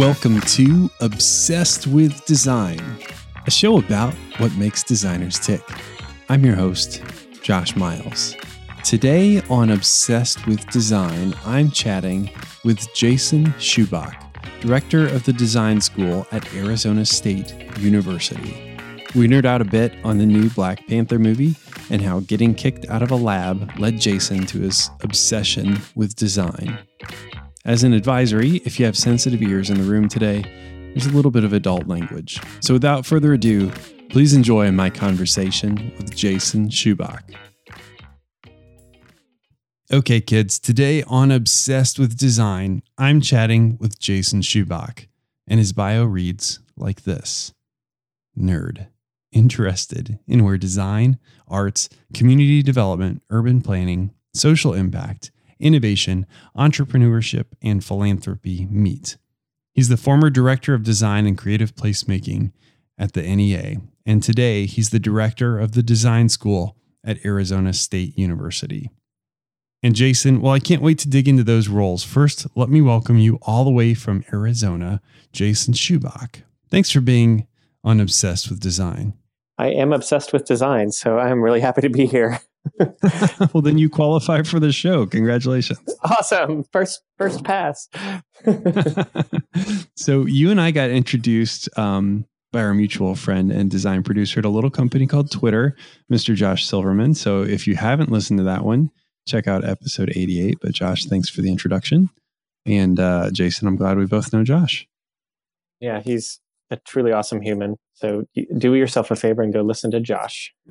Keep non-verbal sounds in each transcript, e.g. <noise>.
Welcome to Obsessed with Design, a show about what makes designers tick. I'm your host, Josh Miles. Today on Obsessed with Design, I'm chatting with Jason Schupbach, director of the design school at Arizona State University. We nerd out a bit on the new Black Panther movie and how getting kicked out of a lab led Jason to his obsession with design. As an advisory, if you have sensitive ears in the room today, there's a little bit of adult language. So without further ado, please enjoy my conversation with Jason Schupbach. Okay, kids, today on Obsessed with Design, I'm chatting with Jason Schupbach, and his bio reads like this Nerd, interested in where design, arts, community development, urban planning, social impact, innovation, entrepreneurship, and philanthropy meet. He's the former director of design and creative placemaking at the NEA, and today he's the director of the design school at Arizona State University. And Jason, well, I can't wait to dig into those roles. First, let me welcome you all the way from Arizona, Jason Schupbach. Thanks for being on Obsessed with Design. I am obsessed with design, so I'm really happy to be here. <laughs> <laughs> well, then you qualify for the show. Congratulations. Awesome. First first pass. <laughs> so you and I got introduced um, by our mutual friend and design producer at a little company called Twitter, Mr. Josh Silverman. So if you haven't listened to that one, check out episode 88. But Josh, thanks for the introduction. And uh, Jason, I'm glad we both know Josh. Yeah, he's a truly awesome human. So do yourself a favor and go listen to Josh. <laughs>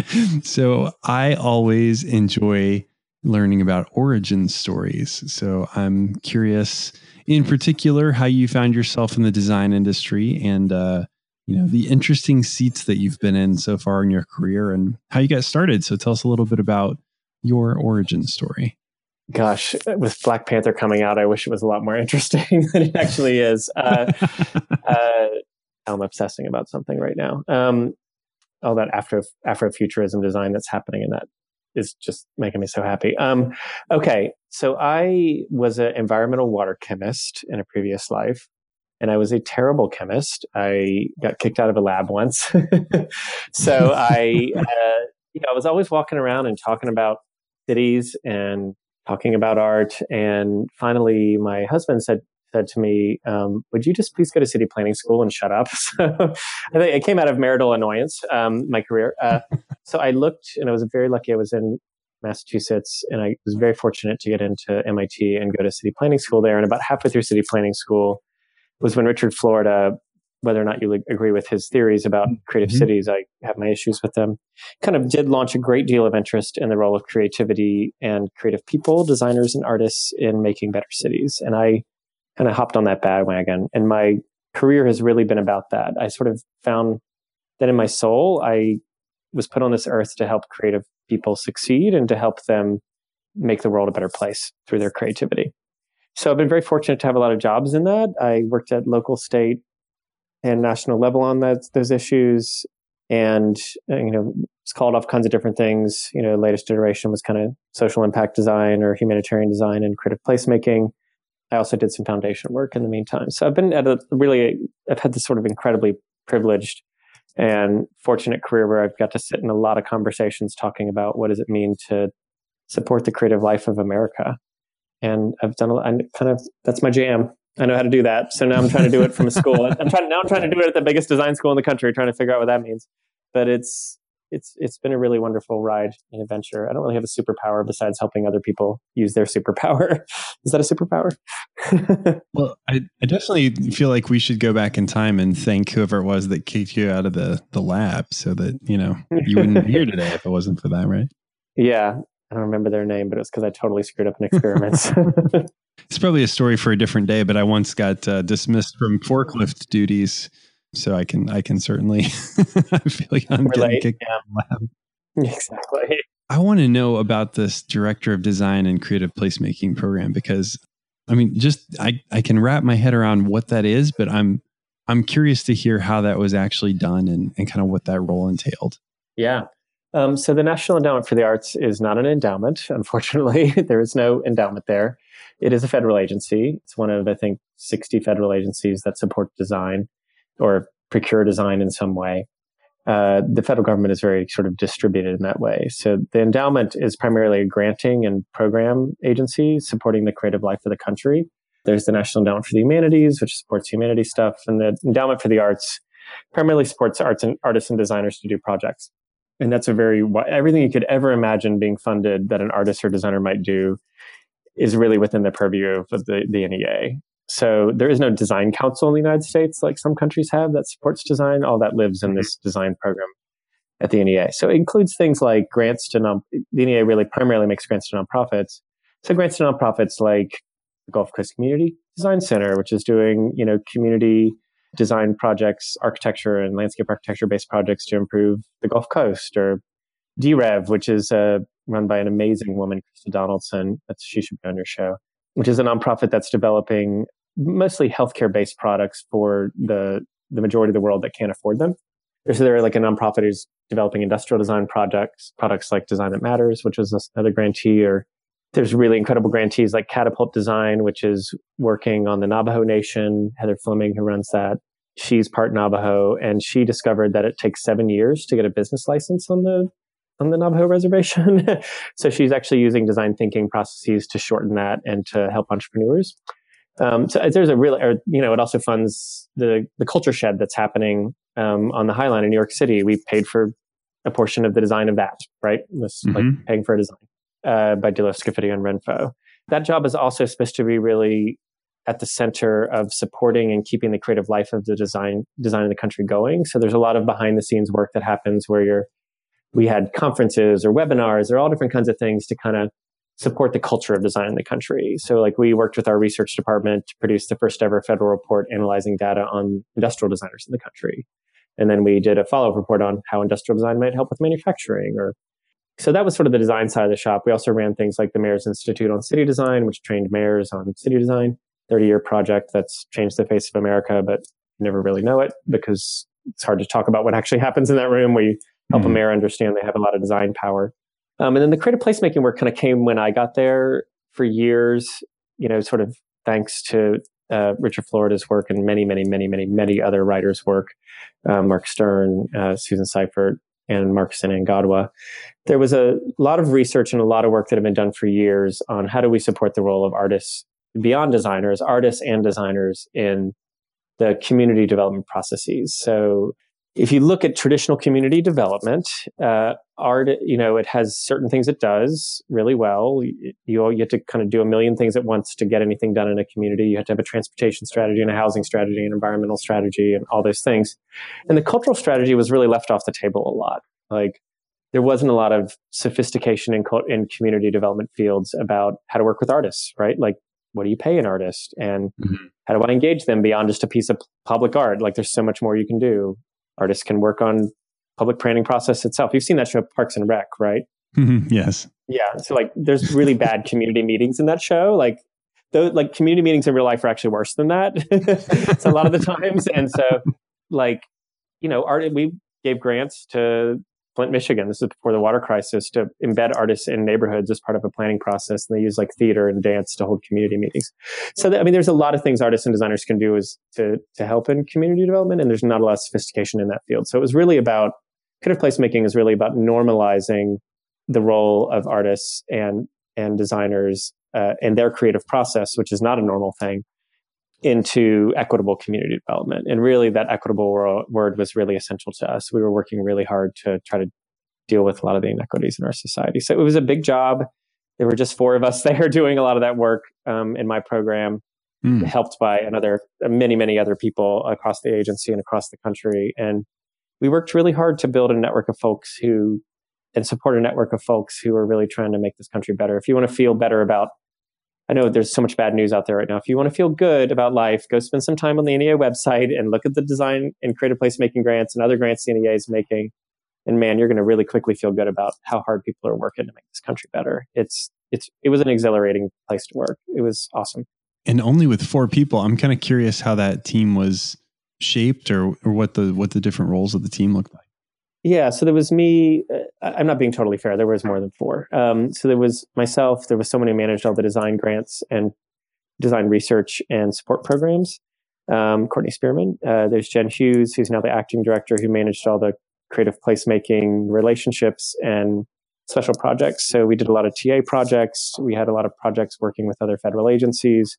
<laughs> so I always enjoy learning about origin stories. So I'm curious, in particular, how you found yourself in the design industry and uh, you know the interesting seats that you've been in so far in your career and how you got started. So tell us a little bit about your origin story. Gosh, with Black Panther coming out, I wish it was a lot more interesting <laughs> than it actually is. Uh, <laughs> uh, I'm obsessing about something right now. Um, all that Afro Afrofuturism design that's happening, and that is just making me so happy. Um, okay, so I was an environmental water chemist in a previous life, and I was a terrible chemist. I got kicked out of a lab once, <laughs> so I, uh, you know, I was always walking around and talking about cities and talking about art. And finally, my husband said, said to me, um, "Would you just please go to city planning school and shut up?" <laughs> So I think it came out of marital annoyance. Um, my career. Uh, <laughs> so I looked, and I was very lucky. I was in Massachusetts, and I was very fortunate to get into MIT and go to city planning school there. And about halfway through city planning school was when Richard Florida whether or not you agree with his theories about creative mm-hmm. cities, I have my issues with them. Kind of did launch a great deal of interest in the role of creativity and creative people, designers and artists in making better cities. And I kind of hopped on that bandwagon. And my career has really been about that. I sort of found that in my soul, I was put on this earth to help creative people succeed and to help them make the world a better place through their creativity. So I've been very fortunate to have a lot of jobs in that. I worked at local, state, and national level on that, those issues. And, uh, you know, it's called off kinds of different things. You know, latest iteration was kind of social impact design or humanitarian design and creative placemaking. I also did some foundation work in the meantime. So I've been at a really, I've had this sort of incredibly privileged and fortunate career where I've got to sit in a lot of conversations talking about what does it mean to support the creative life of America. And I've done a lot, kind of, that's my jam. I know how to do that. So now I'm trying to do it from a school. <laughs> I'm trying now I'm trying to do it at the biggest design school in the country, trying to figure out what that means. But it's it's it's been a really wonderful ride and adventure. I don't really have a superpower besides helping other people use their superpower. <laughs> Is that a superpower? <laughs> well, I, I definitely feel like we should go back in time and thank whoever it was that kicked you out of the the lab so that, you know, you wouldn't be here today if it wasn't for that, right? Yeah. I don't remember their name, but it was because I totally screwed up an experiment. <laughs> it's probably a story for a different day, but I once got uh, dismissed from forklift duties, so I can I can certainly <laughs> I feel like I'm Relate, getting kicked yeah. out of lab. Exactly. I want to know about this director of design and creative placemaking program because I mean, just I I can wrap my head around what that is, but I'm I'm curious to hear how that was actually done and and kind of what that role entailed. Yeah. Um, so the National Endowment for the Arts is not an endowment. <laughs> Unfortunately, <laughs> there is no endowment there. It is a federal agency. It's one of, I think, 60 federal agencies that support design or procure design in some way. Uh, the federal government is very sort of distributed in that way. So the endowment is primarily a granting and program agency supporting the creative life of the country. There's the National Endowment for the Humanities, which supports humanity stuff, and the Endowment for the Arts primarily supports arts and artists and designers to do projects. And that's a very everything you could ever imagine being funded that an artist or designer might do is really within the purview of the, the NEA. So there is no design council in the United States like some countries have that supports design. All that lives in this design program at the NEA. So it includes things like grants to non. The NEA really primarily makes grants to nonprofits. So grants to nonprofits like the Gulf Coast Community Design Center, which is doing you know community design projects, architecture and landscape architecture based projects to improve the Gulf Coast, or D-Rev, which is uh, run by an amazing woman, Krista Donaldson. That's she should be on your show, which is a nonprofit that's developing mostly healthcare based products for the the majority of the world that can't afford them. So they're like a nonprofit who's developing industrial design projects, products like Design That Matters, which is another grantee, or there's really incredible grantees like Catapult Design, which is working on the Navajo Nation. Heather Fleming, who runs that, she's part Navajo, and she discovered that it takes seven years to get a business license on the on the Navajo reservation. <laughs> so she's actually using design thinking processes to shorten that and to help entrepreneurs. Um, so there's a real, or, you know, it also funds the the culture shed that's happening um, on the High Line in New York City. We paid for a portion of the design of that, right? This mm-hmm. like paying for a design uh, by Diller Scofidio and Renfro. That job is also supposed to be really at the center of supporting and keeping the creative life of the design design in the country going. So there's a lot of behind the scenes work that happens where you're we had conferences or webinars or all different kinds of things to kind of support the culture of design in the country. So like we worked with our research department to produce the first ever federal report analyzing data on industrial designers in the country. And then we did a follow-up report on how industrial design might help with manufacturing or so that was sort of the design side of the shop. We also ran things like the Mayor's Institute on City Design, which trained mayors on city design. 30 year project that's changed the face of America, but never really know it because it's hard to talk about what actually happens in that room. We help mm-hmm. a mayor understand they have a lot of design power. Um, and then the creative placemaking work kind of came when I got there for years, you know, sort of thanks to uh, Richard Florida's work and many, many, many, many, many other writers' work, uh, Mark Stern, uh, Susan Seifert, and and Anne Gadwa. There was a lot of research and a lot of work that had been done for years on how do we support the role of artists beyond designers, artists and designers in the community development processes. So if you look at traditional community development, uh, art, you know, it has certain things it does really well. You, you have to kind of do a million things at once to get anything done in a community. You have to have a transportation strategy and a housing strategy and environmental strategy and all those things. And the cultural strategy was really left off the table a lot. Like there wasn't a lot of sophistication in, in community development fields about how to work with artists, right? Like what do you pay an artist and mm-hmm. how do I engage them beyond just a piece of public art? Like there's so much more you can do. Artists can work on public planning process itself. You've seen that show Parks and Rec, right? Mm-hmm. Yes. Yeah. So like there's really bad <laughs> community meetings in that show. Like those like community meetings in real life are actually worse than that. <laughs> so a lot of the times. And so like, you know, art we gave grants to Flint, Michigan. This is before the water crisis to embed artists in neighborhoods as part of a planning process. And they use like theater and dance to hold community meetings. So, I mean, there's a lot of things artists and designers can do is to, to help in community development. And there's not a lot of sophistication in that field. So it was really about creative placemaking is really about normalizing the role of artists and, and designers uh, and their creative process, which is not a normal thing into equitable community development. And really, that equitable word was really essential to us. We were working really hard to try to deal with a lot of the inequities in our society. So it was a big job. There were just four of us <laughs> there doing a lot of that work um, in my program, mm. helped by another many, many other people across the agency and across the country. And we worked really hard to build a network of folks who and support a network of folks who are really trying to make this country better. If you want to feel better about I know there's so much bad news out there right now. If you want to feel good about life, go spend some time on the NEA website and look at the design and creative placemaking grants and other grants the NEA is making. And man, you're going to really quickly feel good about how hard people are working to make this country better. It's it's it was an exhilarating place to work. It was awesome. And only with four people, I'm kind of curious how that team was shaped or or what the what the different roles of the team looked like. Yeah, so there was me. Uh, I'm not being totally fair. There was more than four. Um, so there was myself. There was someone who managed all the design grants and design research and support programs. Um, Courtney Spearman. Uh, there's Jen Hughes, who's now the acting director, who managed all the creative placemaking relationships and special projects. So we did a lot of TA projects. We had a lot of projects working with other federal agencies.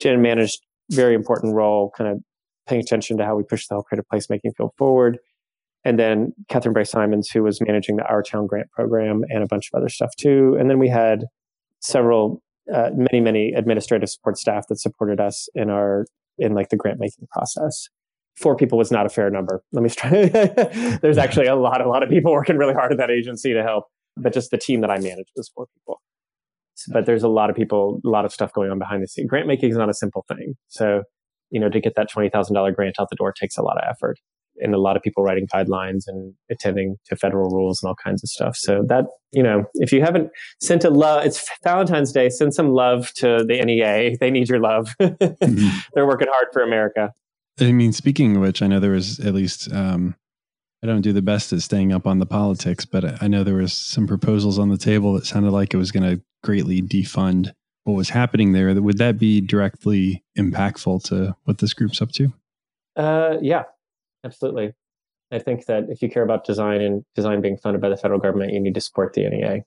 Jen managed very important role, kind of paying attention to how we push the whole creative placemaking field forward. And then Catherine Bray Simons, who was managing the Our Town grant program and a bunch of other stuff too. And then we had several, uh, many, many administrative support staff that supported us in our, in like the grant making process. Four people was not a fair number. Let me try. <laughs> There's actually a lot, a lot of people working really hard at that agency to help, but just the team that I managed was four people. But there's a lot of people, a lot of stuff going on behind the scenes. Grant making is not a simple thing. So, you know, to get that $20,000 grant out the door takes a lot of effort and a lot of people writing guidelines and attending to federal rules and all kinds of stuff. So that, you know, if you haven't sent a love, it's Valentine's Day, send some love to the NEA. They need your love. <laughs> mm-hmm. They're working hard for America. I mean, speaking of which, I know there was at least, um, I don't do the best at staying up on the politics, but I know there was some proposals on the table that sounded like it was going to greatly defund what was happening there. Would that be directly impactful to what this group's up to? Uh, yeah, absolutely. I think that if you care about design and design being funded by the federal government, you need to support the NEA.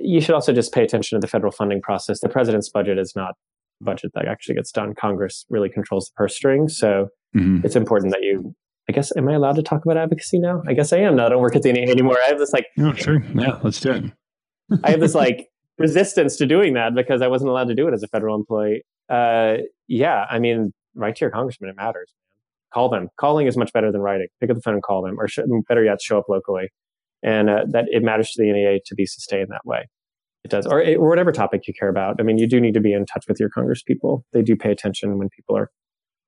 You should also just pay attention to the federal funding process. The president's budget is not a budget that actually gets done. Congress really controls the purse strings. So mm-hmm. it's important that you, I guess, am I allowed to talk about advocacy now? I guess I am No, I don't work at the NEA anymore. I have this like, oh, sure. Yeah, let's do it. I have this like resistance to doing that because I wasn't allowed to do it as a federal employee. Uh, yeah, I mean, write to your congressman. It matters call them. Calling is much better than writing. Pick up the phone and call them, or better yet, show up locally. And uh, that it matters to the NEA to be sustained that way. It does, or, or whatever topic you care about. I mean, you do need to be in touch with your congresspeople. They do pay attention when people are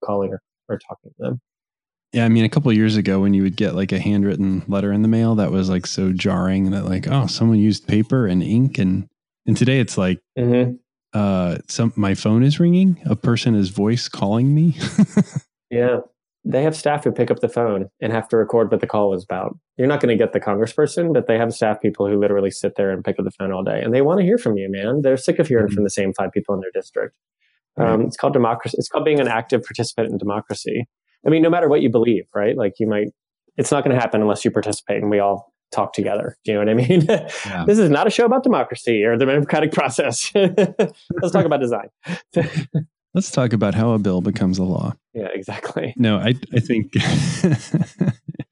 calling or, or talking to them. Yeah, I mean, a couple years ago, when you would get like a handwritten letter in the mail, that was like so jarring that like, oh, someone used paper and ink, and and today it's like, mm-hmm. uh, some my phone is ringing, a person is voice calling me. <laughs> yeah, they have staff who pick up the phone and have to record what the call was about. You're not going to get the congressperson, but they have staff people who literally sit there and pick up the phone all day, and they want to hear from you, man. They're sick of hearing mm-hmm. from the same five people in their district. Um, It's called democracy. It's called being an active participant in democracy. I mean, no matter what you believe, right? Like you might, it's not going to happen unless you participate and we all talk together. Do you know what I mean? Yeah. <laughs> this is not a show about democracy or the democratic process. <laughs> Let's talk about design. <laughs> Let's talk about how a bill becomes a law. Yeah, exactly. No, I I think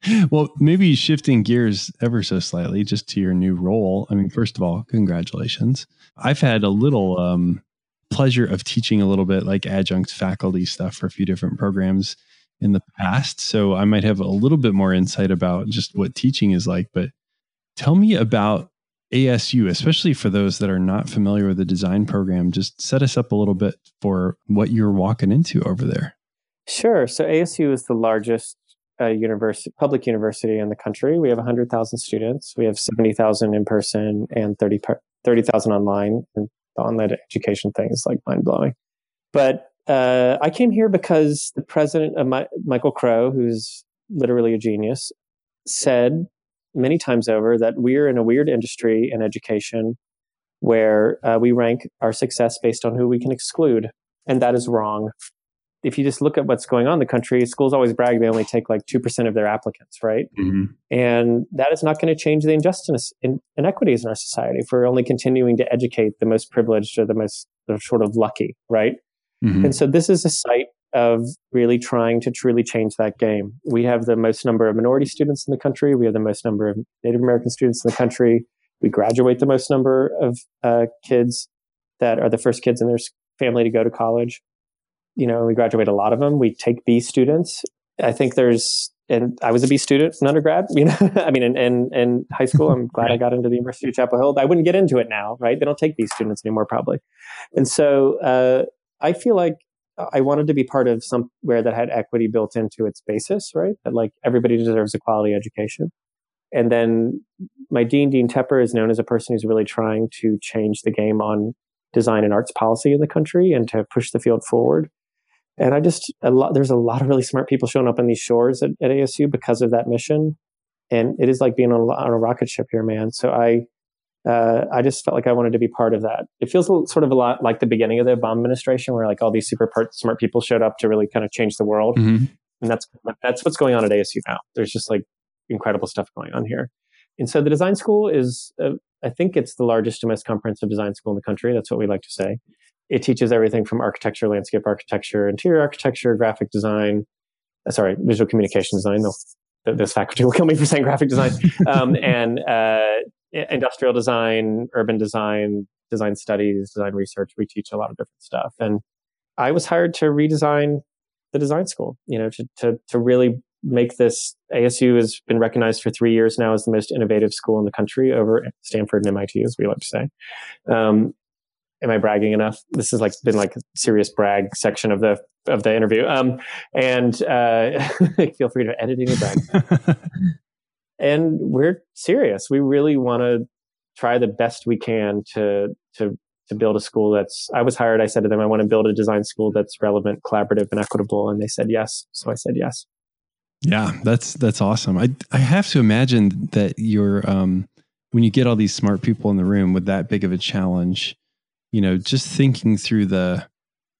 <laughs> well, maybe shifting gears ever so slightly just to your new role. I mean, first of all, congratulations. I've had a little um, pleasure of teaching a little bit like adjunct faculty stuff for a few different programs in the past. So I might have a little bit more insight about just what teaching is like, but tell me about ASU, especially for those that are not familiar with the design program, just set us up a little bit for what you're walking into over there. Sure. So ASU is the largest uh, university, public university in the country. We have 100,000 students. We have 70,000 in person and 30,000 30, online. And the online education thing is like mind blowing. But uh, I came here because the president of my, Michael Crow, who's literally a genius, said many times over that we're in a weird industry in education where uh, we rank our success based on who we can exclude. And that is wrong. If you just look at what's going on in the country, schools always brag they only take like 2% of their applicants, right? Mm-hmm. And that is not going to change the injustice in, inequities in our society if we're only continuing to educate the most privileged or the most sort of lucky, right? Mm-hmm. And so this is a site of really trying to truly change that game. We have the most number of minority students in the country. We have the most number of Native American students in the country. We graduate the most number of uh, kids that are the first kids in their family to go to college. You know, we graduate a lot of them. We take B students. I think there's, and I was a B student in undergrad. You know, <laughs> I mean, in, in, in high school, I'm glad I got into the University of Chapel Hill. I wouldn't get into it now, right? They don't take B students anymore, probably. And so uh, I feel like I wanted to be part of somewhere that had equity built into its basis, right? That like everybody deserves a quality education. And then my dean, Dean Tepper, is known as a person who's really trying to change the game on design and arts policy in the country and to push the field forward. And I just a lot there's a lot of really smart people showing up on these shores at, at ASU because of that mission. and it is like being on on a rocket ship here, man. So I, uh, I just felt like I wanted to be part of that. It feels sort of a lot like the beginning of the Obama administration, where like all these super smart people showed up to really kind of change the world, mm-hmm. and that's that's what's going on at ASU now. There's just like incredible stuff going on here, and so the design school is, uh, I think it's the largest and most comprehensive design school in the country. That's what we like to say. It teaches everything from architecture, landscape architecture, interior architecture, graphic design, uh, sorry, visual communication design. this faculty will kill me for saying graphic design, <laughs> um, and uh, industrial design, urban design, design studies, design research. We teach a lot of different stuff, and I was hired to redesign the design school. You know, to to to really make this. ASU has been recognized for three years now as the most innovative school in the country over Stanford and MIT, as we like to say. Um, am I bragging enough? This has like been like a serious brag section of the of the interview. Um, and uh, <laughs> feel free to edit any brag. <laughs> and we're serious. We really want to try the best we can to to to build a school that's. I was hired. I said to them, I want to build a design school that's relevant, collaborative, and equitable. And they said yes. So I said yes. Yeah, that's that's awesome. I I have to imagine that you're um, when you get all these smart people in the room with that big of a challenge you know, just thinking through the,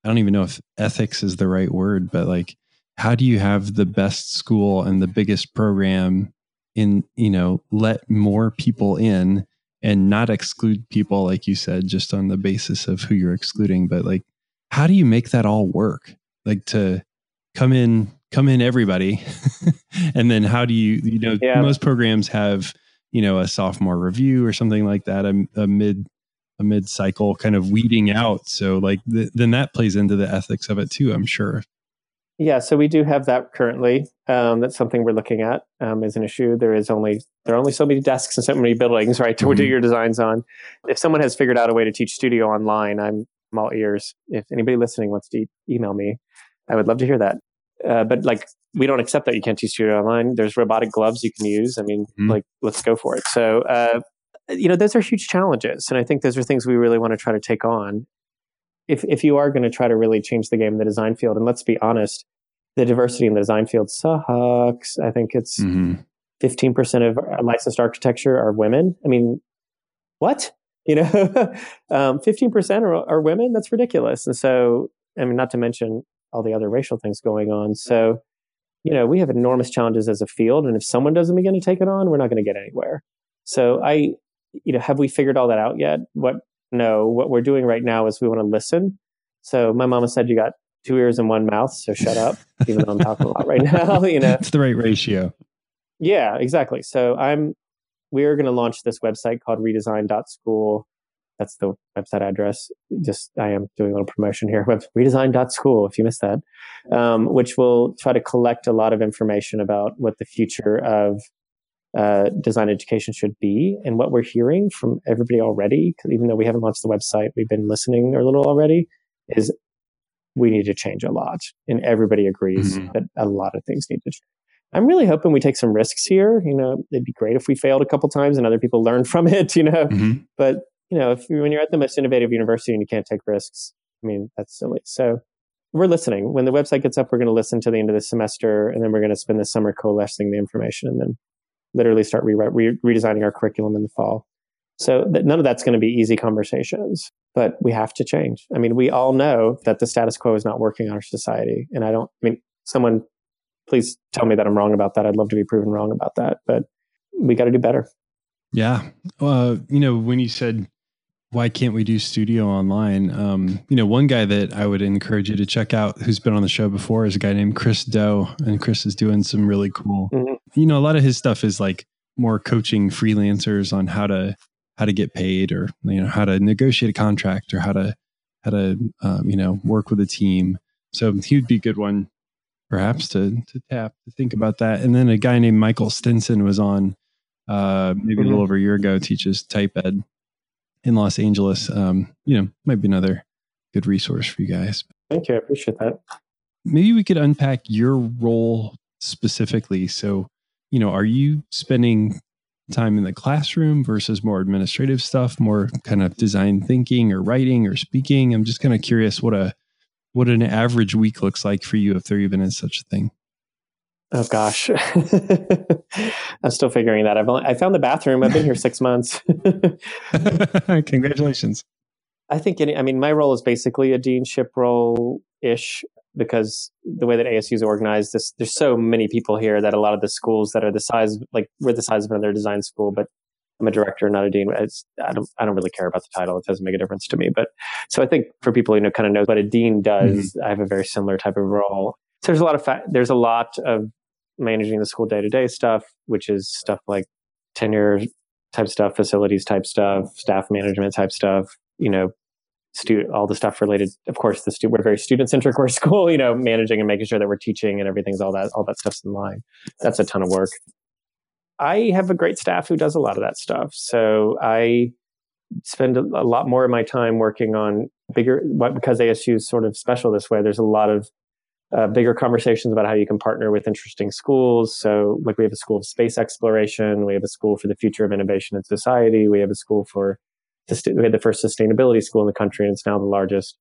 I don't even know if ethics is the right word, but like, how do you have the best school and the biggest program in, you know, let more people in and not exclude people, like you said, just on the basis of who you're excluding, but like, how do you make that all work? Like to come in, come in everybody. <laughs> and then how do you, you know, yeah. most programs have, you know, a sophomore review or something like that, a, a mid a mid cycle kind of weeding out. So like th- then that plays into the ethics of it too, I'm sure. Yeah, so we do have that currently. Um, that's something we're looking at um, as an issue. There is only there are only so many desks and so many buildings, right, to mm-hmm. do your designs on. If someone has figured out a way to teach studio online, I'm, I'm all ears. If anybody listening wants to e- email me, I would love to hear that. Uh, but like, we don't accept that you can't teach studio online. There's robotic gloves you can use. I mean, mm-hmm. like, let's go for it. So uh, you know, those are huge challenges. And I think those are things we really want to try to take on. If, if you are going to try to really change the game in the design field, and let's be honest, the diversity in the design field sucks. I think it's mm-hmm. 15% of licensed architecture are women. I mean, what? You know, <laughs> um, 15% are, are women? That's ridiculous. And so, I mean, not to mention all the other racial things going on. So, you know, we have enormous challenges as a field. And if someone doesn't begin to take it on, we're not going to get anywhere. So I, you know, have we figured all that out yet? What? No. What we're doing right now is we want to listen. So my mama said you got two ears and one mouth, so shut up. <laughs> even though I'm talking a lot right now, <laughs> you know, it's the right ratio. Yeah, exactly. So I'm. We are going to launch this website called redesign.school. That's the website address. Just I am doing a little promotion here. <laughs> Web redesign.school. If you missed that, um, which will try to collect a lot of information about what the future of uh, design education should be. And what we're hearing from everybody already, even though we haven't launched the website, we've been listening a little already, is we need to change a lot. And everybody agrees mm-hmm. that a lot of things need to change. I'm really hoping we take some risks here. You know, it'd be great if we failed a couple times and other people learn from it, <laughs> you know. Mm-hmm. But, you know, if when you're at the most innovative university and you can't take risks, I mean, that's silly. So we're listening. When the website gets up, we're going to listen to the end of the semester and then we're going to spend the summer coalescing the information and then literally start re- re- redesigning our curriculum in the fall. So th- none of that's going to be easy conversations, but we have to change. I mean, we all know that the status quo is not working on our society. And I don't, I mean, someone please tell me that I'm wrong about that. I'd love to be proven wrong about that, but we got to do better. Yeah. Uh, you know, when you said why can't we do studio online? Um, you know, one guy that I would encourage you to check out who's been on the show before is a guy named Chris Do. and Chris is doing some really cool. Mm-hmm. You know, a lot of his stuff is like more coaching freelancers on how to how to get paid, or you know, how to negotiate a contract, or how to how to um, you know work with a team. So he would be a good one, perhaps to to tap to think about that. And then a guy named Michael Stinson was on uh, maybe mm-hmm. a little over a year ago, teaches type ed in Los Angeles, um, you know, might be another good resource for you guys. Thank you. I appreciate that. Maybe we could unpack your role specifically. So, you know, are you spending time in the classroom versus more administrative stuff, more kind of design thinking or writing or speaking? I'm just kind of curious what a what an average week looks like for you if there even is such a thing. Oh gosh, <laughs> I'm still figuring that. I've only, I found the bathroom. I've been here six months. <laughs> <laughs> Congratulations. I think any, I mean my role is basically a deanship role ish because the way that ASU is organized, this, there's so many people here that a lot of the schools that are the size like we're the size of another design school, but I'm a director, not a dean. It's, I don't I don't really care about the title. It doesn't make a difference to me. But so I think for people who know kind of know what a dean does, mm-hmm. I have a very similar type of role. So there's a lot of fa- there's a lot of managing the school day to day stuff, which is stuff like tenure type stuff, facilities type stuff, staff management type stuff, you know, student, all the stuff related. Of course, the stu- we're very student centric. We're <laughs> school, you know, managing and making sure that we're teaching and everything's all that, all that stuff's in line. That's a ton of work. I have a great staff who does a lot of that stuff. So I spend a, lot more of my time working on bigger, because ASU is sort of special this way. There's a lot of uh, bigger conversations about how you can partner with interesting schools. So, like, we have a school of space exploration, we have a school for the future of innovation in society, we have a school for we had the first sustainability school in the country, and it's now the largest.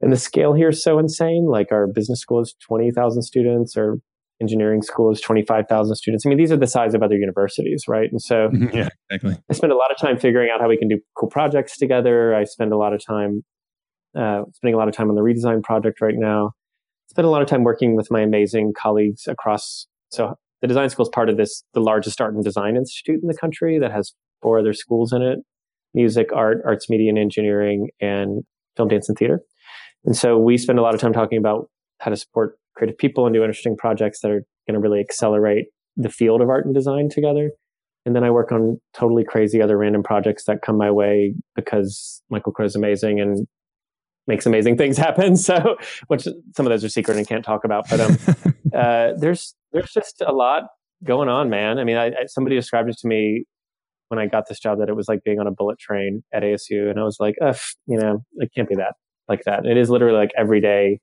And the scale here is so insane. Like, our business school is twenty thousand students, or engineering school is twenty five thousand students. I mean, these are the size of other universities, right? And so, <laughs> yeah, exactly. I spend a lot of time figuring out how we can do cool projects together. I spend a lot of time uh, spending a lot of time on the redesign project right now spent a lot of time working with my amazing colleagues across. So the design school is part of this, the largest art and design institute in the country that has four other schools in it: music, art, arts, media, and engineering, and film, dance, and theater. And so we spend a lot of time talking about how to support creative people and do interesting projects that are going to really accelerate the field of art and design together. And then I work on totally crazy other random projects that come my way because Michael Crow is amazing and makes amazing things happen. <laughs> So, which some of those are secret and can't talk about. But um, <laughs> uh, there's there's just a lot going on, man. I mean, I, I, somebody described it to me when I got this job that it was like being on a bullet train at ASU, and I was like, Ugh, you know, it can't be that like that. It is literally like every day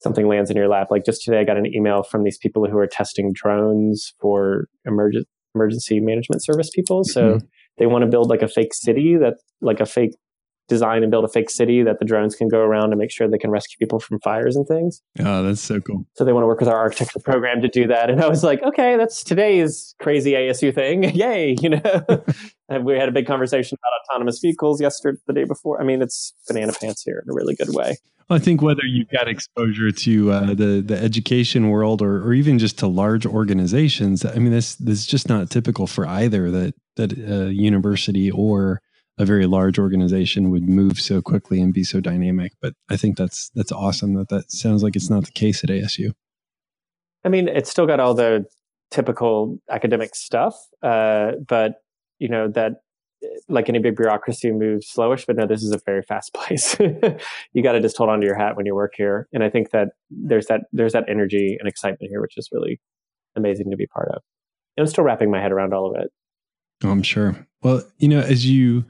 something lands in your lap. Like just today, I got an email from these people who are testing drones for emergent emergency management service people. So. Mm-hmm. They want to build like a fake city that like a fake design and build a fake city that the drones can go around and make sure they can rescue people from fires and things. Oh, that's so cool. So they want to work with our architecture program to do that. And I was like, okay, that's today's crazy ASU thing. <laughs> Yay, <laughs> you know. <laughs> and we had a big conversation about autonomous vehicles yesterday the day before. I mean, it's banana pants here in a really good way. I think whether you've got exposure to uh, the the education world or, or even just to large organizations, I mean, this this is just not typical for either that that uh, university or a very large organization would move so quickly and be so dynamic. But I think that's that's awesome that that sounds like it's not the case at ASU. I mean, it's still got all the typical academic stuff, uh, but you know that like any big bureaucracy moves slowish. But no, this is a very fast <laughs> place. you got to just hold on to your hat when you work here, and I think that there's that there's that energy and excitement here, which is really amazing to be part of. And I'm still wrapping my head around all of it. Oh, I'm sure. Well, you know, as you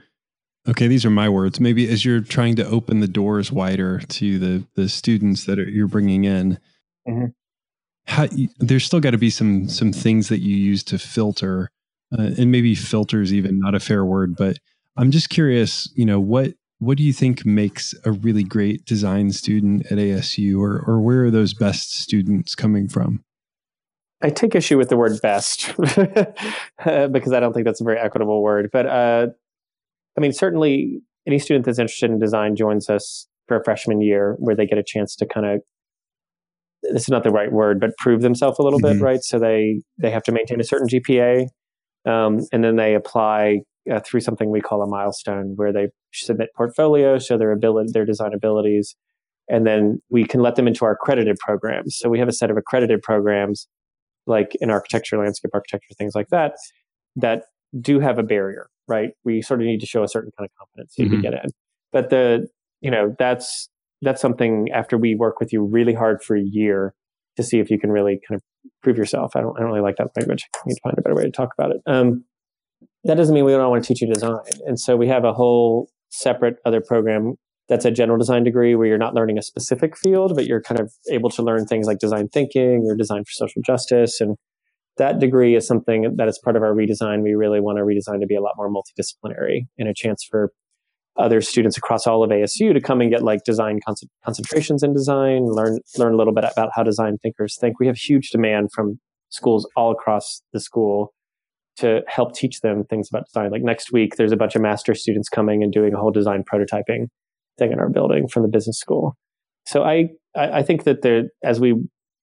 Okay, these are my words. Maybe as you're trying to open the doors wider to the the students that are, you're bringing in, mm-hmm. how, there's still got to be some some things that you use to filter, uh, and maybe filters even not a fair word, but I'm just curious. You know what what do you think makes a really great design student at ASU, or or where are those best students coming from? I take issue with the word best <laughs> because I don't think that's a very equitable word. But uh, I mean, certainly any student that's interested in design joins us for a freshman year where they get a chance to kind of this is not the right word, but prove themselves a little mm-hmm. bit, right? So they they have to maintain a certain GPA, um, and then they apply uh, through something we call a milestone, where they submit portfolios, show their ability, their design abilities, and then we can let them into our accredited programs. So we have a set of accredited programs, like in architecture, landscape architecture, things like that, that do have a barrier right? We sort of need to show a certain kind of competency mm-hmm. to get in. But the, you know, that's that's something after we work with you really hard for a year to see if you can really kind of prove yourself. I don't, I don't really like that language. I need to find a better way to talk about it. Um, that doesn't mean we don't want to teach you design. And so we have a whole separate other program that's a general design degree where you're not learning a specific field, but you're kind of able to learn things like design thinking or design for social justice and that degree is something that is part of our redesign. We really want our redesign to be a lot more multidisciplinary and a chance for other students across all of ASU to come and get like design con- concentrations in design, learn learn a little bit about how design thinkers think. We have huge demand from schools all across the school to help teach them things about design. Like next week, there's a bunch of master students coming and doing a whole design prototyping thing in our building from the business school. So I, I think that there, as we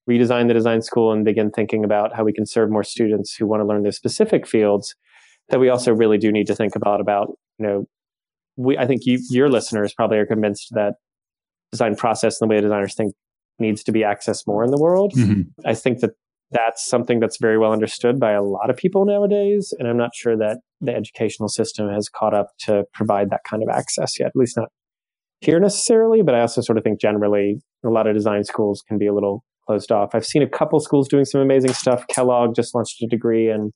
redesign the design school and begin thinking about how we can serve more students who want to learn their specific fields, that we also really do need to think about about you know we I think you, your listeners probably are convinced that design process and the way designers think needs to be accessed more in the world. Mm-hmm. I think that that's something that's very well understood by a lot of people nowadays, and I'm not sure that the educational system has caught up to provide that kind of access yet. At least not here necessarily, but I also sort of think generally a lot of design schools can be a little closed off. I've seen a couple schools doing some amazing stuff. Kellogg just launched a degree and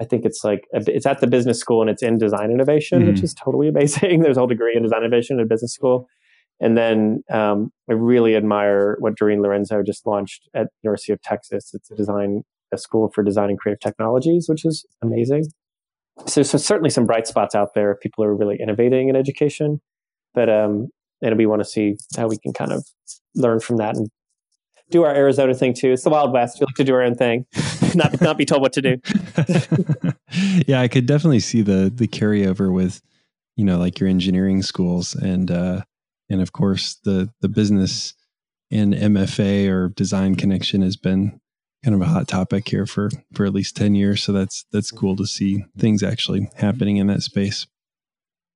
I think it's like it's at the business school and it's in design innovation, mm-hmm. which is totally amazing. <laughs> There's a whole degree in design innovation at business school. And then um, I really admire what Doreen Lorenzo just launched at University of Texas. It's a design a school for design and creative technologies, which is amazing. So, so certainly some bright spots out there. People are really innovating in education, but um, and we want to see how we can kind of learn from that and do our Arizona thing too. It's the Wild West. We like to do our own thing, <laughs> not not be told what to do. <laughs> yeah, I could definitely see the the carryover with, you know, like your engineering schools and uh, and of course the the business and MFA or design connection has been kind of a hot topic here for for at least 10 years so that's that's cool to see things actually happening in that space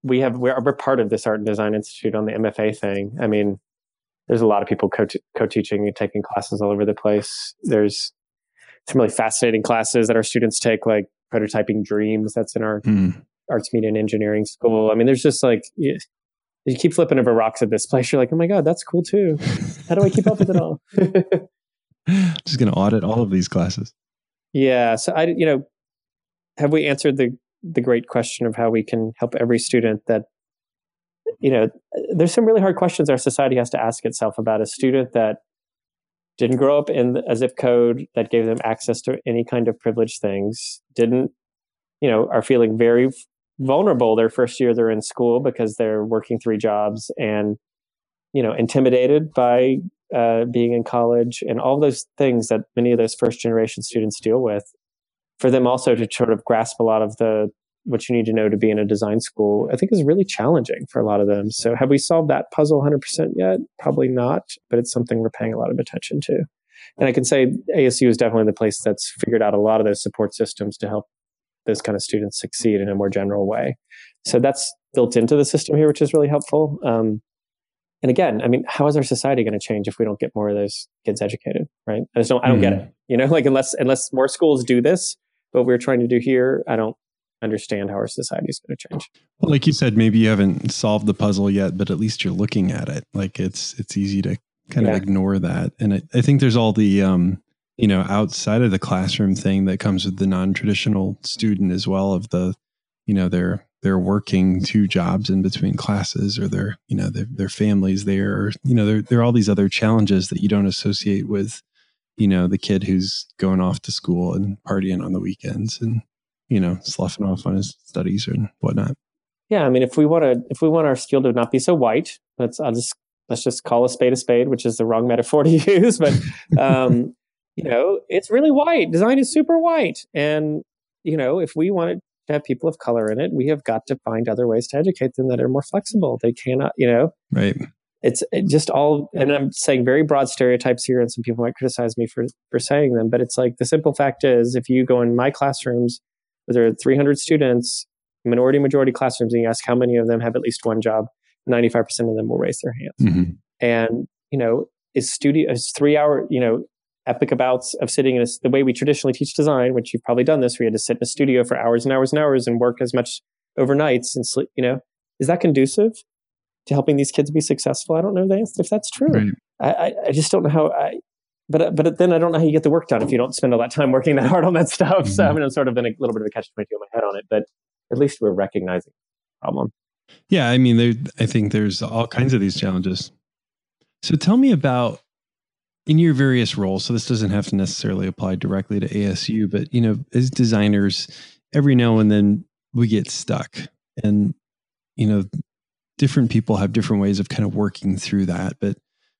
we have we're, we're part of this art and design institute on the mfa thing i mean there's a lot of people co- co-teaching and taking classes all over the place. There's some really fascinating classes that our students take, like prototyping dreams. That's in our mm. arts, media, and engineering school. I mean, there's just like you, you, keep flipping over rocks at this place. You're like, oh my god, that's cool too. How do I keep up with it all? <laughs> <laughs> just going to audit all of these classes. Yeah. So I, you know, have we answered the the great question of how we can help every student that you know, there's some really hard questions our society has to ask itself about a student that didn't grow up in a zip code that gave them access to any kind of privileged things, didn't, you know, are feeling very vulnerable their first year they're in school because they're working three jobs and, you know, intimidated by uh, being in college and all those things that many of those first generation students deal with. For them also to sort of grasp a lot of the what you need to know to be in a design school, I think is really challenging for a lot of them. So have we solved that puzzle 100% yet? Probably not, but it's something we're paying a lot of attention to. And I can say ASU is definitely the place that's figured out a lot of those support systems to help those kind of students succeed in a more general way. So that's built into the system here, which is really helpful. Um, and again, I mean, how is our society going to change if we don't get more of those kids educated? Right? I just don't. I don't mm. get it. You know, like unless unless more schools do this, what we're trying to do here, I don't understand how our society is going to change. Well, like you said, maybe you haven't solved the puzzle yet, but at least you're looking at it. Like it's it's easy to kind yeah. of ignore that. And I, I think there's all the um, you know, outside of the classroom thing that comes with the non-traditional student as well of the, you know, they're they're working two jobs in between classes or their, you know, their, their families there, or, you know, there, there are all these other challenges that you don't associate with, you know, the kid who's going off to school and partying on the weekends. And you know, sloughing off on his studies and whatnot. Yeah, I mean, if we want to, if we want our skill to not be so white, let's I'll just let's just call a spade a spade, which is the wrong metaphor to <laughs> use, but um, you know, it's really white. Design is super white, and you know, if we wanted to have people of color in it, we have got to find other ways to educate them that are more flexible. They cannot, you know, right. It's just all, and I'm saying very broad stereotypes here, and some people might criticize me for for saying them, but it's like the simple fact is, if you go in my classrooms there are 300 students, minority majority classrooms, and you ask how many of them have at least one job, 95% of them will raise their hands. Mm-hmm. And, you know, is studio, is three hour, you know, epic abouts of sitting in a, the way we traditionally teach design, which you've probably done this, where you had to sit in a studio for hours and hours and hours and work as much overnights and sleep, you know, is that conducive to helping these kids be successful? I don't know if that's true. Right. I, I just don't know how I, but but then I don't know how you get the work done if you don't spend all that time working that <laughs> hard on that stuff. Mm-hmm. So I mean, I'm sort of in a little bit of a catch twenty two in my head on it, but at least we're recognizing the problem. Yeah, I mean, there, I think there's all kinds of these challenges. So tell me about in your various roles. So this doesn't have to necessarily apply directly to ASU, but you know, as designers, every now and then we get stuck, and you know, different people have different ways of kind of working through that, but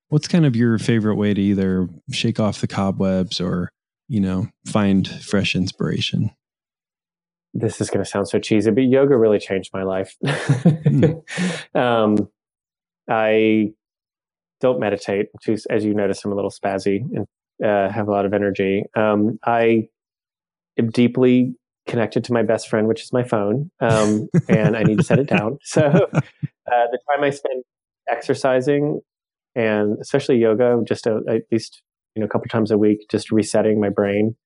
What's kind of your favorite way to either shake off the cobwebs or you know, find fresh inspiration? This is going to sound so cheesy, but yoga really changed my life. mm. <laughs> um, I don't meditate, as you notice, I'm a little spazzy and uh, have a lot of energy. Um, I am deeply connected to my best friend, which is my phone, um, <laughs> and I need to set it down. So <laughs> uh, the time I spend exercising and especially yoga, just a, at least you know a couple times a week, just resetting my brain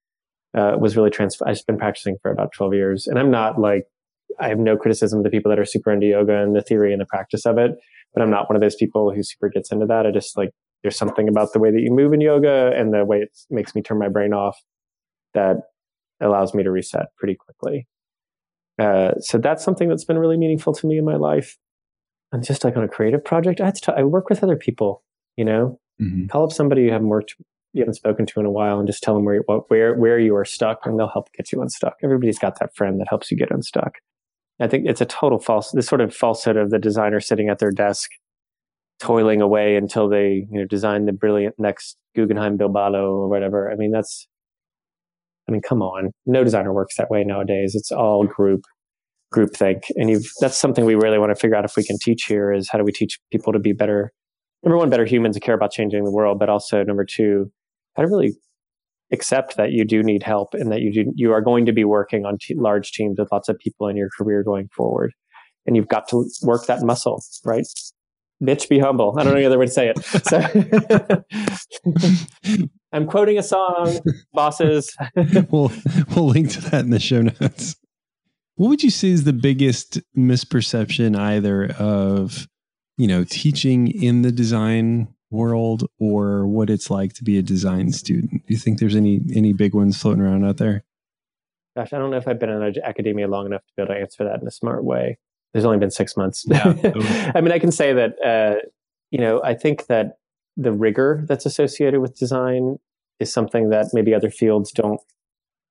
uh, was really trans. I've been practicing for about twelve years, and I'm not like I have no criticism of the people that are super into yoga and the theory and the practice of it, but I'm not one of those people who super gets into that. I just like there's something about the way that you move in yoga and the way it makes me turn my brain off that allows me to reset pretty quickly. Uh, so that's something that's been really meaningful to me in my life. And just like on a creative project, I, have to t- I work with other people. You know, mm-hmm. call up somebody you haven't worked, you haven't spoken to in a while, and just tell them where where where you are stuck, and they'll help get you unstuck. Everybody's got that friend that helps you get unstuck. I think it's a total false, this sort of falsehood of the designer sitting at their desk, toiling away until they you know design the brilliant next Guggenheim Bilbao or whatever. I mean, that's I mean, come on. No designer works that way nowadays. It's all group group think. And that's something we really want to figure out if we can teach here is how do we teach people to be better number one, better humans and care about changing the world, but also number two, how to really accept that you do need help and that you do, you are going to be working on t- large teams with lots of people in your career going forward. And you've got to work that muscle, right? Bitch, be humble. I don't know any other way to say it. So <laughs> I'm quoting a song, bosses. <laughs> we'll we'll link to that in the show notes. What would you say is the biggest misperception either of, you know, teaching in the design world or what it's like to be a design student? Do you think there's any any big ones floating around out there? Gosh, I don't know if I've been in academia long enough to be able to answer that in a smart way. There's only been six months. Yeah. <laughs> I mean, I can say that, uh, you know, I think that the rigor that's associated with design is something that maybe other fields don't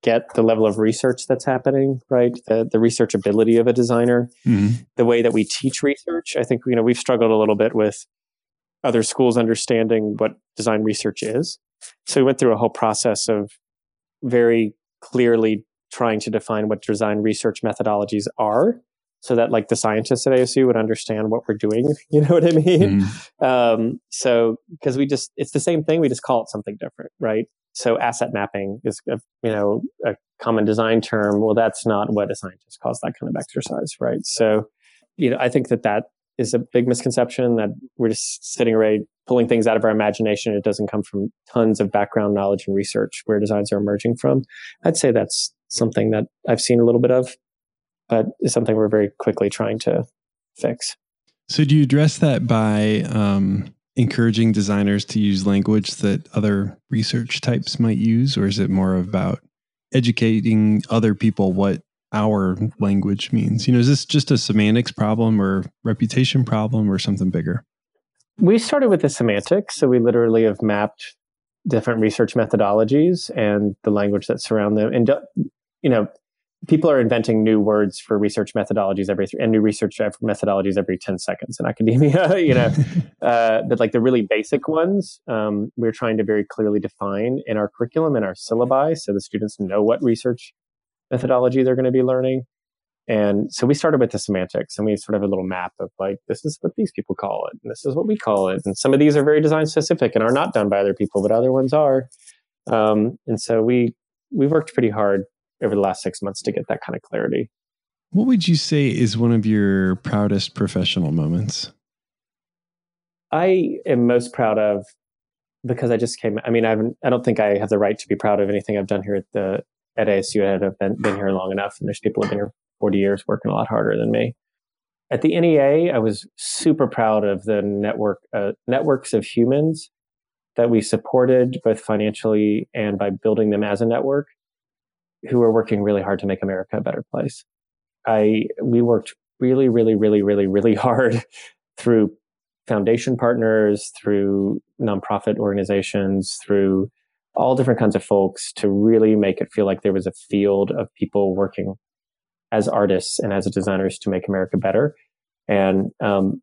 get the level of research that's happening, right? The, the research ability of a designer, mm-hmm. the way that we teach research. I think, you know, we've struggled a little bit with other schools understanding what design research is. So we went through a whole process of very clearly trying to define what design research methodologies are so that like the scientists at ASU would understand what we're doing. <laughs> You know what I mean? Mm. Um, so because we just it's the same thing, we just call it something different, right? So asset mapping is a, you know a common design term. Well, that's not what a scientist calls that kind of exercise, right? So you know I think that that is a big misconception that we're just sitting right pulling things out of our imagination. It doesn't come from tons of background knowledge and research where designs are emerging from. I'd say that's something that I've seen a little bit of but something we're very quickly trying to fix. So, do you address that by um, encouraging designers to use language that other research types might use, or is it more about educating other people what our language means? You know, is this just a semantics problem or reputation problem or something bigger? We started with the semantics. So, we literally have mapped different research methodologies and the language that surround them. And, you know, people are inventing new words for research methodologies every and new research methodologies every 10 seconds in academia <laughs> you know? <laughs> Uh, but like the really basic ones um, we're trying to very clearly define in our curriculum and our syllabi so the students know what research methodology they're going to be learning. And so we started with the semantics and we sort of have a little map of like this is what these people call it and this is what we call it and some of these are very design specific and are not done by other people but other ones are. Um, and so we we worked pretty hard over the last six months to get that kind of clarity. What would you say is one of your proudest professional moments? I am most proud of because I just came. I mean, I haven't. I don't think I have the right to be proud of anything I've done here at the at ASU. I have been, been here long enough, and there's people who've been here 40 years working a lot harder than me. At the NEA, I was super proud of the network uh, networks of humans that we supported both financially and by building them as a network who are working really hard to make America a better place. I we worked really, really, really, really, really hard <laughs> through foundation partners, through nonprofit organizations, through all different kinds of folks to really make it feel like there was a field of people working as artists and as designers to make America better. And um,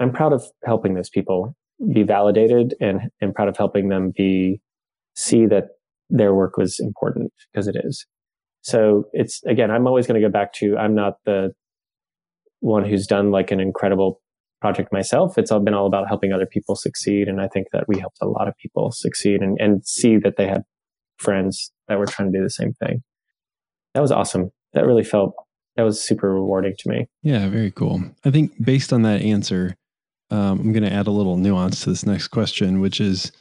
I'm proud of helping those people be validated and, and proud of helping them be see that their work was important because it is. So it's again, I'm always going to go back to I'm not the one who's done like an incredible project myself. It's all been all about helping other people succeed. And I think that we helped a lot of people succeed and, and see that they had friends that were trying to do the same thing. That was awesome. That really felt, that was super rewarding to me. Yeah, very cool. I think based on that answer, um, I'm going to add a little nuance to this next question, which is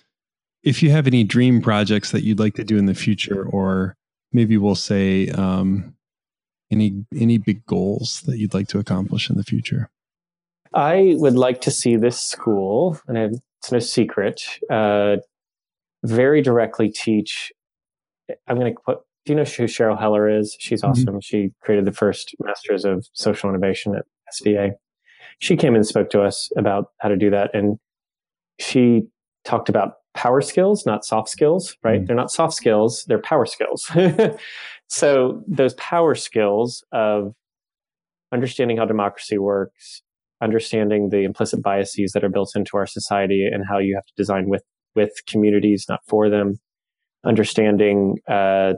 if you have any dream projects that you'd like to do in the future, or maybe we'll say um, any any big goals that you'd like to accomplish in the future. I would like to see this school, and it's no secret, uh, very directly teach. I'm going to put. Do you know who Cheryl Heller is? She's mm-hmm. awesome. Mm-hmm. She created the first Masters of Social Innovation at SVA. She came and spoke to us about how to do that, and she talked about power skills, not soft skills. Right? Mm-hmm. They're not soft skills; they're power skills. <laughs> so those power skills of understanding how democracy works, understanding the implicit biases that are built into our society and how you have to design with with communities, not for them. Understanding uh,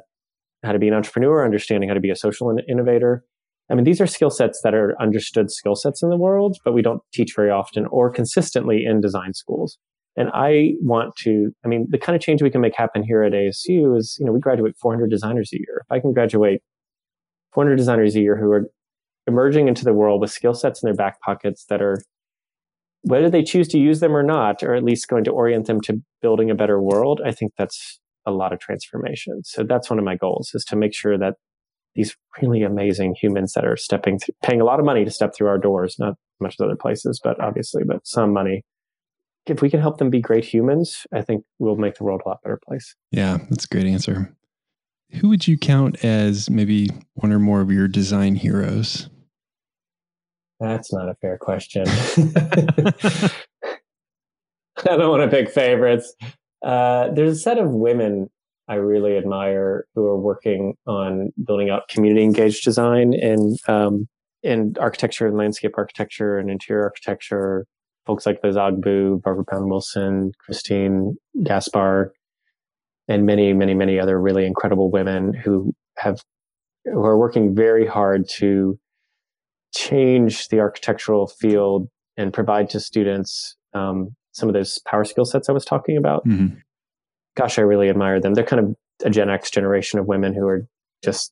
how to be an entrepreneur, understanding how to be a social in- innovator. I mean, these are skill sets that are understood skill sets in the world, but we don't teach very often or consistently in design schools. And I want to, I mean, the kind of change we can make happen here at ASU is, you know, we graduate 400 designers a year. If I can graduate 400 designers a year who are emerging into the world with skill sets in their back pockets that are whether they choose to use them or not, or at least going to orient them to building a better world, I think that's a lot of transformation. So that's one of my goals is to make sure that these really amazing humans that are stepping through, paying a lot of money to step through our doors, not much as other places, but obviously, but some money. If we can help them be great humans, I think we'll make the world a lot better place. Yeah, that's a great answer. Who would you count as maybe one or more of your design heroes? That's not a fair question. <laughs> <laughs> I don't want to pick favorites. Uh, there's a set of women I really admire who are working on building out community engaged design in um, in architecture and landscape architecture and interior architecture. Folks like Liz Ogbu, Barbara Brown Wilson, Christine Gaspar, and many, many, many other really incredible women who have who are working very hard to change the architectural field and provide to students um, some of those power skill sets I was talking about. Mm-hmm. Gosh, I really admire them. They're kind of a Gen X generation of women who are just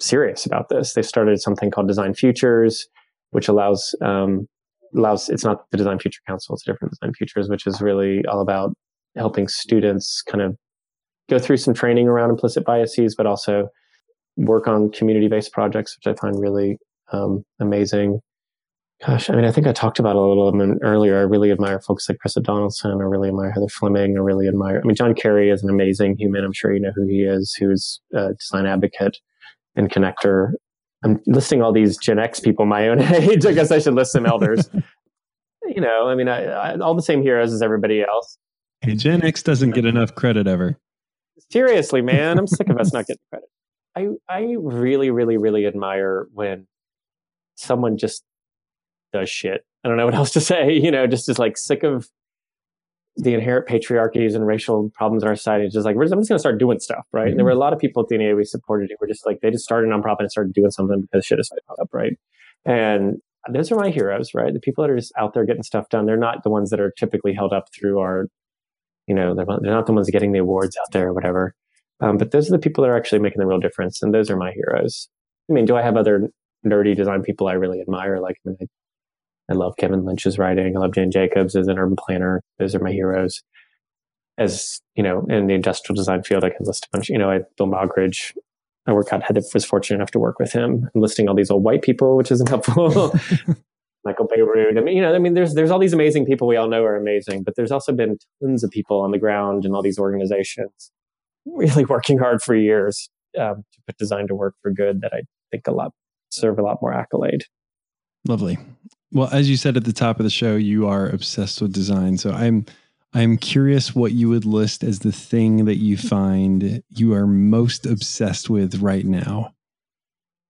serious about this. They started something called Design Futures, which allows um, allows it's not the Design Future Council, it's a different Design Futures, which is really all about helping students kind of go through some training around implicit biases, but also work on community based projects, which I find really um, amazing. Gosh, I mean, I think I talked about a little of them earlier. I really admire folks like Chris Donaldson. I really admire Heather Fleming. I really admire, I mean, John Cary is an amazing human. I'm sure you know who he is, who's a design advocate and connector. I'm listing all these Gen X people my own <laughs> age. I guess I should list some elders. you know, I mean, I, I, all the same heroes as everybody else. Hey, Gen X doesn't get enough credit ever. Seriously, man, I'm sick of us not <laughs> getting credit. I, I really, really, really admire when someone just does shit. I don't know what else to say. You know, just is like sick of the inherent patriarchies and racial problems in our society. It's just like, I'm just going to start doing stuff, right? Mm-hmm. And there were a lot of people at the NEA we supported who were just like, they just started a nonprofit and started doing something because shit is fucked up, right? And those are my heroes, right? The people that are just out there getting stuff done. They're not the ones that are typically held up through our, you know, they're, they're not the ones getting the awards out there or whatever. Um, but those are the people that are actually making the real difference. And those are my heroes. I mean, do I have other nerdy design people I really admire. Like, I, mean, I, I love Kevin Lynch's writing. I love Jane Jacobs as an urban planner. Those are my heroes. As you know, in the industrial design field, I can list a bunch. You know, I, Bill Moggridge. I work out. Had was fortunate enough to work with him. I'm listing all these old white people, which isn't helpful. <laughs> Michael Bierut. I mean, you know, I mean, there's there's all these amazing people we all know are amazing, but there's also been tons of people on the ground in all these organizations really <laughs> working hard for years um, to put design to work for good that I think a lot serve a lot more accolade. Lovely. Well, as you said at the top of the show, you are obsessed with design. So I'm I'm curious what you would list as the thing that you find you are most obsessed with right now.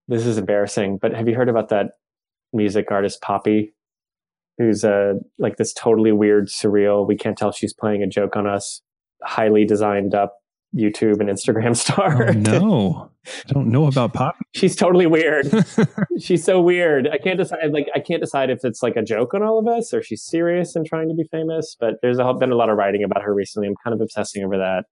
This is embarrassing, but have you heard about that music artist Poppy? Who's uh like this totally weird, surreal, we can't tell she's playing a joke on us, highly designed up YouTube and Instagram star. <laughs> Oh, no, I <laughs> don't know about Poppy. She's totally weird. <laughs> she's so weird. I can't decide. Like, I can't decide if it's like a joke on all of us or she's serious and trying to be famous. But there's a, been a lot of writing about her recently. I'm kind of obsessing over that.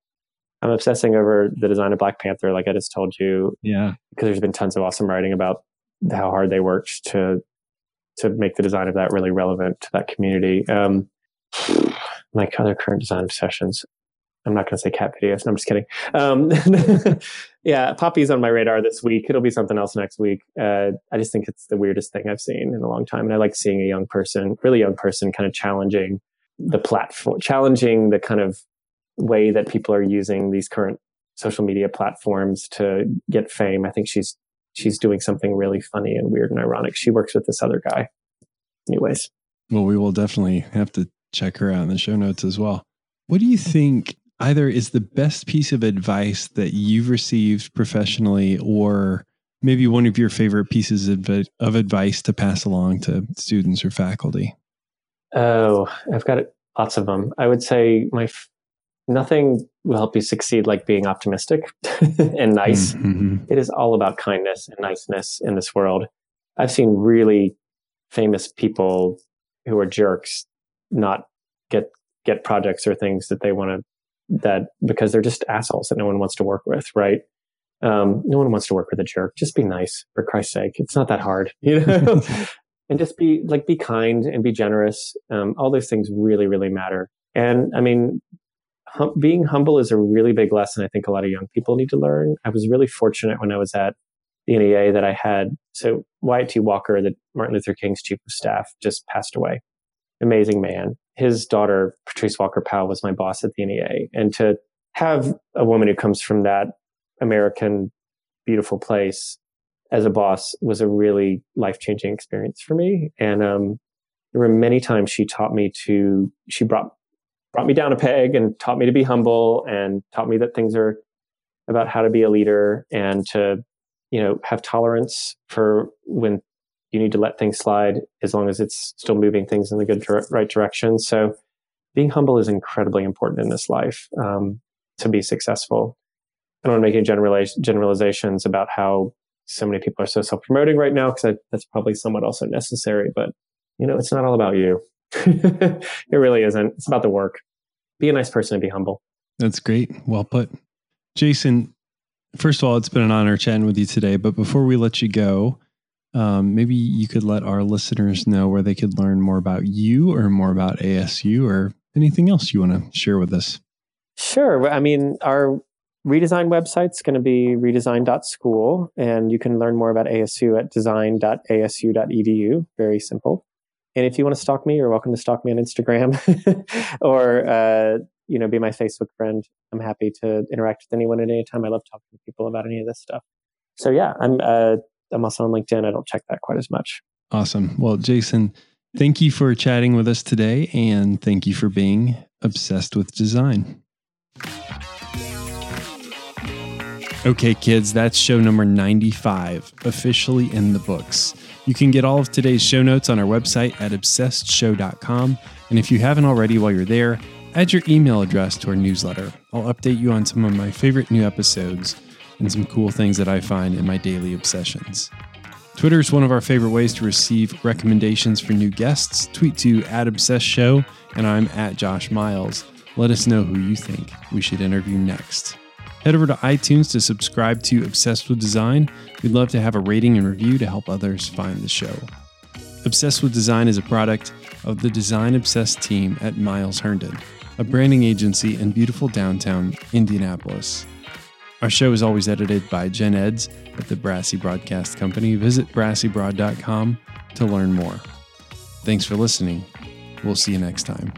I'm obsessing over the design of Black Panther, like I just told you. Yeah, because there's been tons of awesome writing about how hard they worked to to make the design of that really relevant to that community. Um, <sighs> my other current design obsessions. I'm not going to say cat videos. No, I'm just kidding. Um, <laughs> yeah, Poppy's on my radar this week. It'll be something else next week. Uh, I just think it's the weirdest thing I've seen in a long time. And I like seeing a young person, really young person, kind of challenging the platform, challenging the kind of way that people are using these current social media platforms to get fame. I think she's she's doing something really funny and weird and ironic. She works with this other guy. Anyways. Well, we will definitely have to check her out in the show notes as well. What do you think either is the best piece of advice that you've received professionally or maybe one of your favorite pieces of, of advice to pass along to students or faculty? Oh, I've got lots of them. I would say my nothing will help you succeed like being optimistic <laughs> and nice. Mm-hmm. It is all about kindness and niceness in this world. I've seen really famous people who are jerks not get get projects or things that they want to that because they're just assholes that no one wants to work with, right? Um, no one wants to work with a jerk. Just be nice, for Christ's sake. It's not that hard, you know. <laughs> and just be like, be kind and be generous. Um, all those things really, really matter. And I mean, hum- being humble is a really big lesson. I think a lot of young people need to learn. I was really fortunate when I was at the NEA that I had. So Wyatt T. Walker, the Martin Luther King's chief of staff, just passed away. Amazing man his daughter, Patrice Walker Powell, was my boss at the NEA. And to have a woman who comes from that American beautiful place as a boss was a really life changing experience for me. And um, there were many times she taught me to, she brought, brought me down a peg and taught me to be humble and taught me that things are about how to be a leader and to, you know, have tolerance for when you need to let things slide as long as it's still moving things in the good right direction. So being humble is incredibly important in this life um, to be successful. I don't want to make any generaliz- generalizations about how so many people are so self-promoting right now because that's probably somewhat also necessary. But you know, it's not all about you. <laughs> it really isn't. It's about the work. Be a nice person and be humble. That's great. Well put, Jason. First of all, it's been an honor chatting with you today. But before we let you go, um, maybe you could let our listeners know where they could learn more about you or more about ASU or anything else you want to share with us. Sure. I mean, our redesign website's going to be redesign.school, and you can learn more about ASU at design.asu.edu. Very simple. And if you want to stalk me, you're welcome to stalk me on Instagram <laughs> or, uh, you know, be my Facebook friend. I'm happy to interact with anyone at any time. I love talking to people about any of this stuff. So yeah, I'm uh, I'm also on LinkedIn. I don't check that quite as much. Awesome. Well, Jason, thank you for chatting with us today and thank you for being obsessed with design. Okay, kids, that's show number 95, officially in the books. You can get all of today's show notes on our website at obsessedshow.com. And if you haven't already while you're there, add your email address to our newsletter. I'll update you on some of my favorite new episodes and some cool things that I find in my daily obsessions. Twitter is one of our favorite ways to receive recommendations for new guests. Tweet to at Obsessed Show, and I'm at Josh Miles. Let us know who you think we should interview next. Head over to iTunes to subscribe to Obsessed with Design. We'd love to have a rating and review to help others find the show. Obsessed with Design is a product of the Design Obsessed team at Miles Herndon, a branding agency in beautiful downtown Indianapolis. Our show is always edited by Jen Eds at the Brassy Broadcast Company. Visit brassybrod.com to learn more. Thanks for listening. We'll see you next time.